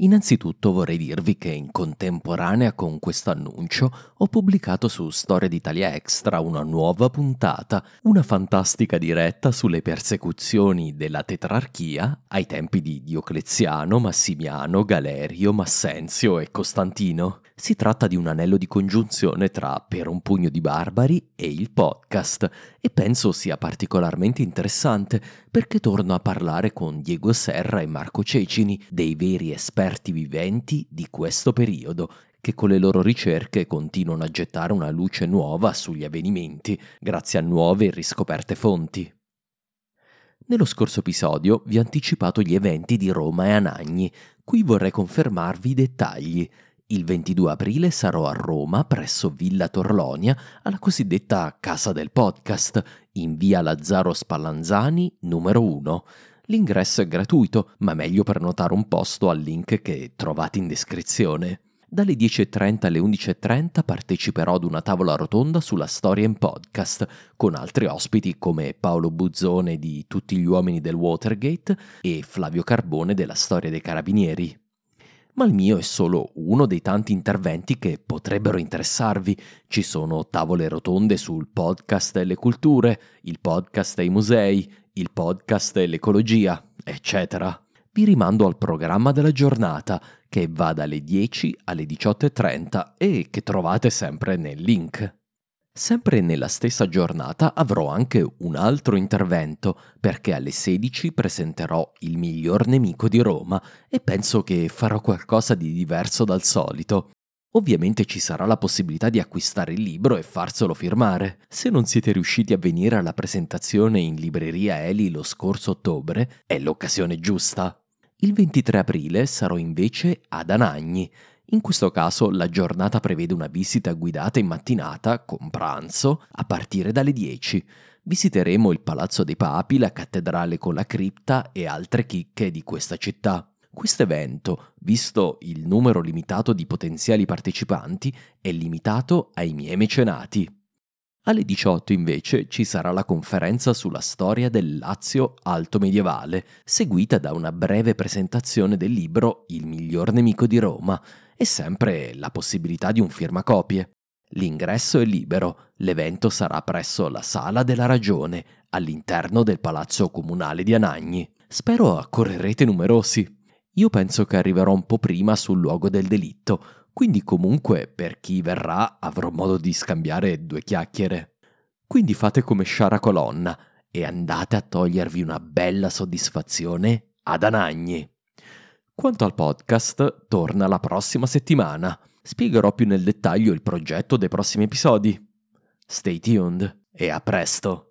Innanzitutto vorrei dirvi che in contemporanea con questo annuncio ho pubblicato su Storia d'Italia Extra una nuova puntata, una fantastica diretta sulle persecuzioni della tetrarchia ai tempi di Diocleziano, Massimiano, Galerio, Massenzio e Costantino. Si tratta di un anello di congiunzione tra Per un pugno di barbari e il podcast e penso sia particolarmente interessante perché torno a parlare con Diego Serra e Marco Cecini, dei veri esperti viventi di questo periodo, che con le loro ricerche continuano a gettare una luce nuova sugli avvenimenti grazie a nuove e riscoperte fonti. Nello scorso episodio vi ho anticipato gli eventi di Roma e Anagni, qui vorrei confermarvi i dettagli. Il 22 aprile sarò a Roma presso Villa Torlonia alla cosiddetta Casa del Podcast in via Lazzaro Spallanzani numero 1. L'ingresso è gratuito, ma meglio prenotare un posto al link che trovate in descrizione. Dalle 10.30 alle 11.30 parteciperò ad una tavola rotonda sulla storia in podcast, con altri ospiti come Paolo Buzzone di Tutti gli uomini del Watergate e Flavio Carbone della storia dei carabinieri ma il mio è solo uno dei tanti interventi che potrebbero interessarvi. Ci sono tavole rotonde sul podcast e le culture, il podcast e i musei, il podcast e l'ecologia, eccetera. Vi rimando al programma della giornata che va dalle 10 alle 18.30 e che trovate sempre nel link. Sempre nella stessa giornata avrò anche un altro intervento perché alle 16 presenterò Il miglior nemico di Roma e penso che farò qualcosa di diverso dal solito. Ovviamente ci sarà la possibilità di acquistare il libro e farselo firmare. Se non siete riusciti a venire alla presentazione in libreria Eli lo scorso ottobre, è l'occasione giusta. Il 23 aprile sarò invece ad Anagni in questo caso la giornata prevede una visita guidata in mattinata, con pranzo, a partire dalle 10. Visiteremo il Palazzo dei Papi, la cattedrale con la cripta e altre chicche di questa città. Questo evento, visto il numero limitato di potenziali partecipanti, è limitato ai miei mecenati. Alle 18 invece ci sarà la conferenza sulla storia del Lazio alto medievale, seguita da una breve presentazione del libro Il miglior nemico di Roma, e sempre la possibilità di un firmacopie. L'ingresso è libero, l'evento sarà presso la Sala della Ragione, all'interno del Palazzo Comunale di Anagni. Spero accorrerete numerosi. Io penso che arriverò un po' prima sul luogo del delitto, quindi comunque per chi verrà avrò modo di scambiare due chiacchiere. Quindi fate come Sciara Colonna e andate a togliervi una bella soddisfazione ad Anagni. Quanto al podcast, torna la prossima settimana. Spiegherò più nel dettaglio il progetto dei prossimi episodi. Stay tuned e a presto!